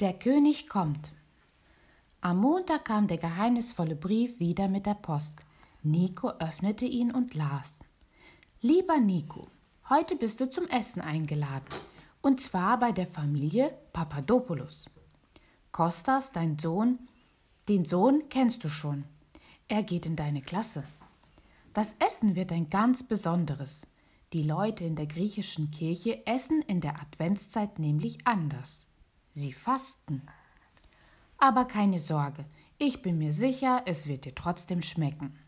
Der König kommt. Am Montag kam der geheimnisvolle Brief wieder mit der Post. Nico öffnete ihn und las. Lieber Nico, heute bist du zum Essen eingeladen. Und zwar bei der Familie Papadopoulos. Kostas, dein Sohn, den Sohn kennst du schon. Er geht in deine Klasse. Das Essen wird ein ganz besonderes. Die Leute in der griechischen Kirche essen in der Adventszeit nämlich anders. Sie fasten. Aber keine Sorge, ich bin mir sicher, es wird dir trotzdem schmecken.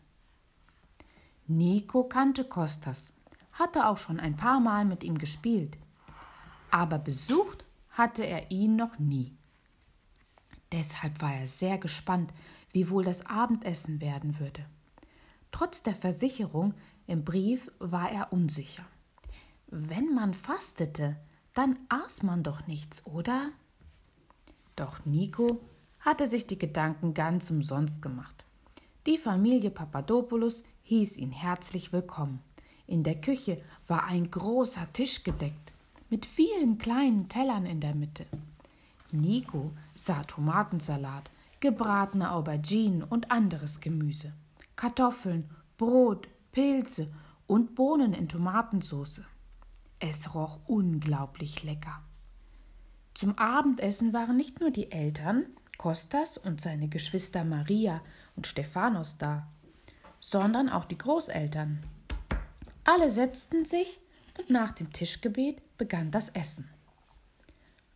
Nico kannte Kostas, hatte auch schon ein paar Mal mit ihm gespielt, aber besucht hatte er ihn noch nie. Deshalb war er sehr gespannt, wie wohl das Abendessen werden würde. Trotz der Versicherung im Brief war er unsicher. Wenn man fastete, dann aß man doch nichts, oder? Doch Nico hatte sich die Gedanken ganz umsonst gemacht. Die Familie Papadopoulos hieß ihn herzlich willkommen. In der Küche war ein großer Tisch gedeckt, mit vielen kleinen Tellern in der Mitte. Nico sah Tomatensalat, gebratene Auberginen und anderes Gemüse, Kartoffeln, Brot, Pilze und Bohnen in Tomatensauce. Es roch unglaublich lecker. Zum Abendessen waren nicht nur die Eltern, Kostas und seine Geschwister Maria und Stephanos da, sondern auch die Großeltern. Alle setzten sich und nach dem Tischgebet begann das Essen.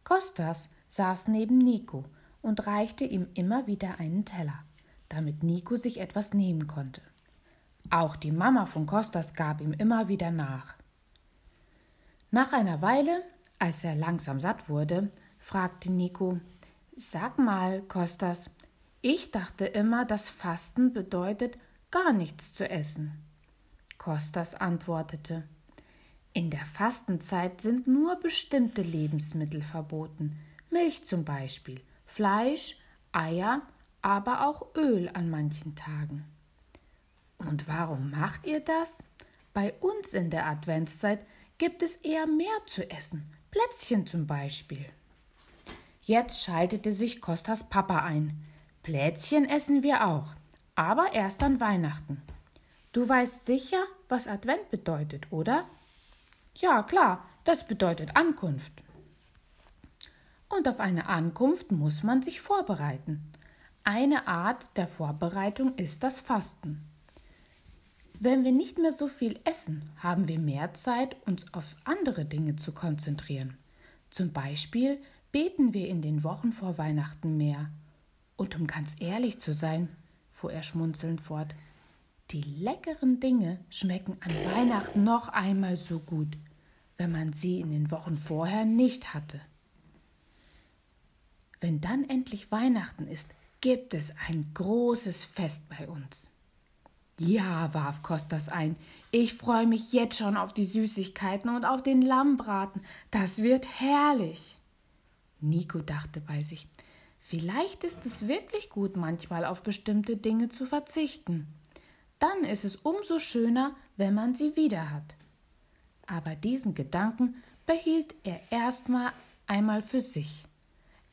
Kostas saß neben Nico und reichte ihm immer wieder einen Teller, damit Nico sich etwas nehmen konnte. Auch die Mama von Kostas gab ihm immer wieder nach. Nach einer Weile, als er langsam satt wurde, fragte Nico: Sag mal, Kostas, ich dachte immer, dass Fasten bedeutet, gar nichts zu essen. Kostas antwortete: In der Fastenzeit sind nur bestimmte Lebensmittel verboten, Milch zum Beispiel, Fleisch, Eier, aber auch Öl an manchen Tagen. Und warum macht ihr das? Bei uns in der Adventszeit gibt es eher mehr zu essen, Plätzchen zum Beispiel. Jetzt schaltete sich Kostas Papa ein. Plätzchen essen wir auch, aber erst an Weihnachten. Du weißt sicher, was Advent bedeutet, oder? Ja, klar, das bedeutet Ankunft. Und auf eine Ankunft muss man sich vorbereiten. Eine Art der Vorbereitung ist das Fasten. Wenn wir nicht mehr so viel essen, haben wir mehr Zeit, uns auf andere Dinge zu konzentrieren. Zum Beispiel beten wir in den Wochen vor Weihnachten mehr. Und um ganz ehrlich zu sein, fuhr er schmunzelnd fort, die leckeren Dinge schmecken an Weihnachten noch einmal so gut, wenn man sie in den Wochen vorher nicht hatte. Wenn dann endlich Weihnachten ist, gibt es ein großes Fest bei uns. Ja, warf Kostas ein, ich freue mich jetzt schon auf die Süßigkeiten und auf den Lammbraten. Das wird herrlich. Nico dachte bei sich, vielleicht ist es wirklich gut, manchmal auf bestimmte Dinge zu verzichten. Dann ist es umso schöner, wenn man sie wieder hat. Aber diesen Gedanken behielt er erstmal einmal für sich.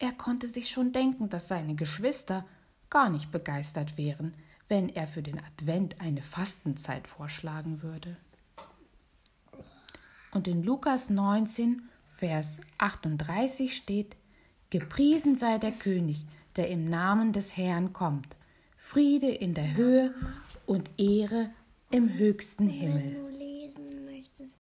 Er konnte sich schon denken, dass seine Geschwister gar nicht begeistert wären, wenn er für den Advent eine Fastenzeit vorschlagen würde. Und in Lukas 19, Vers 38 steht: Gepriesen sei der König, der im Namen des Herrn kommt. Friede in der Höhe und Ehre im höchsten Himmel.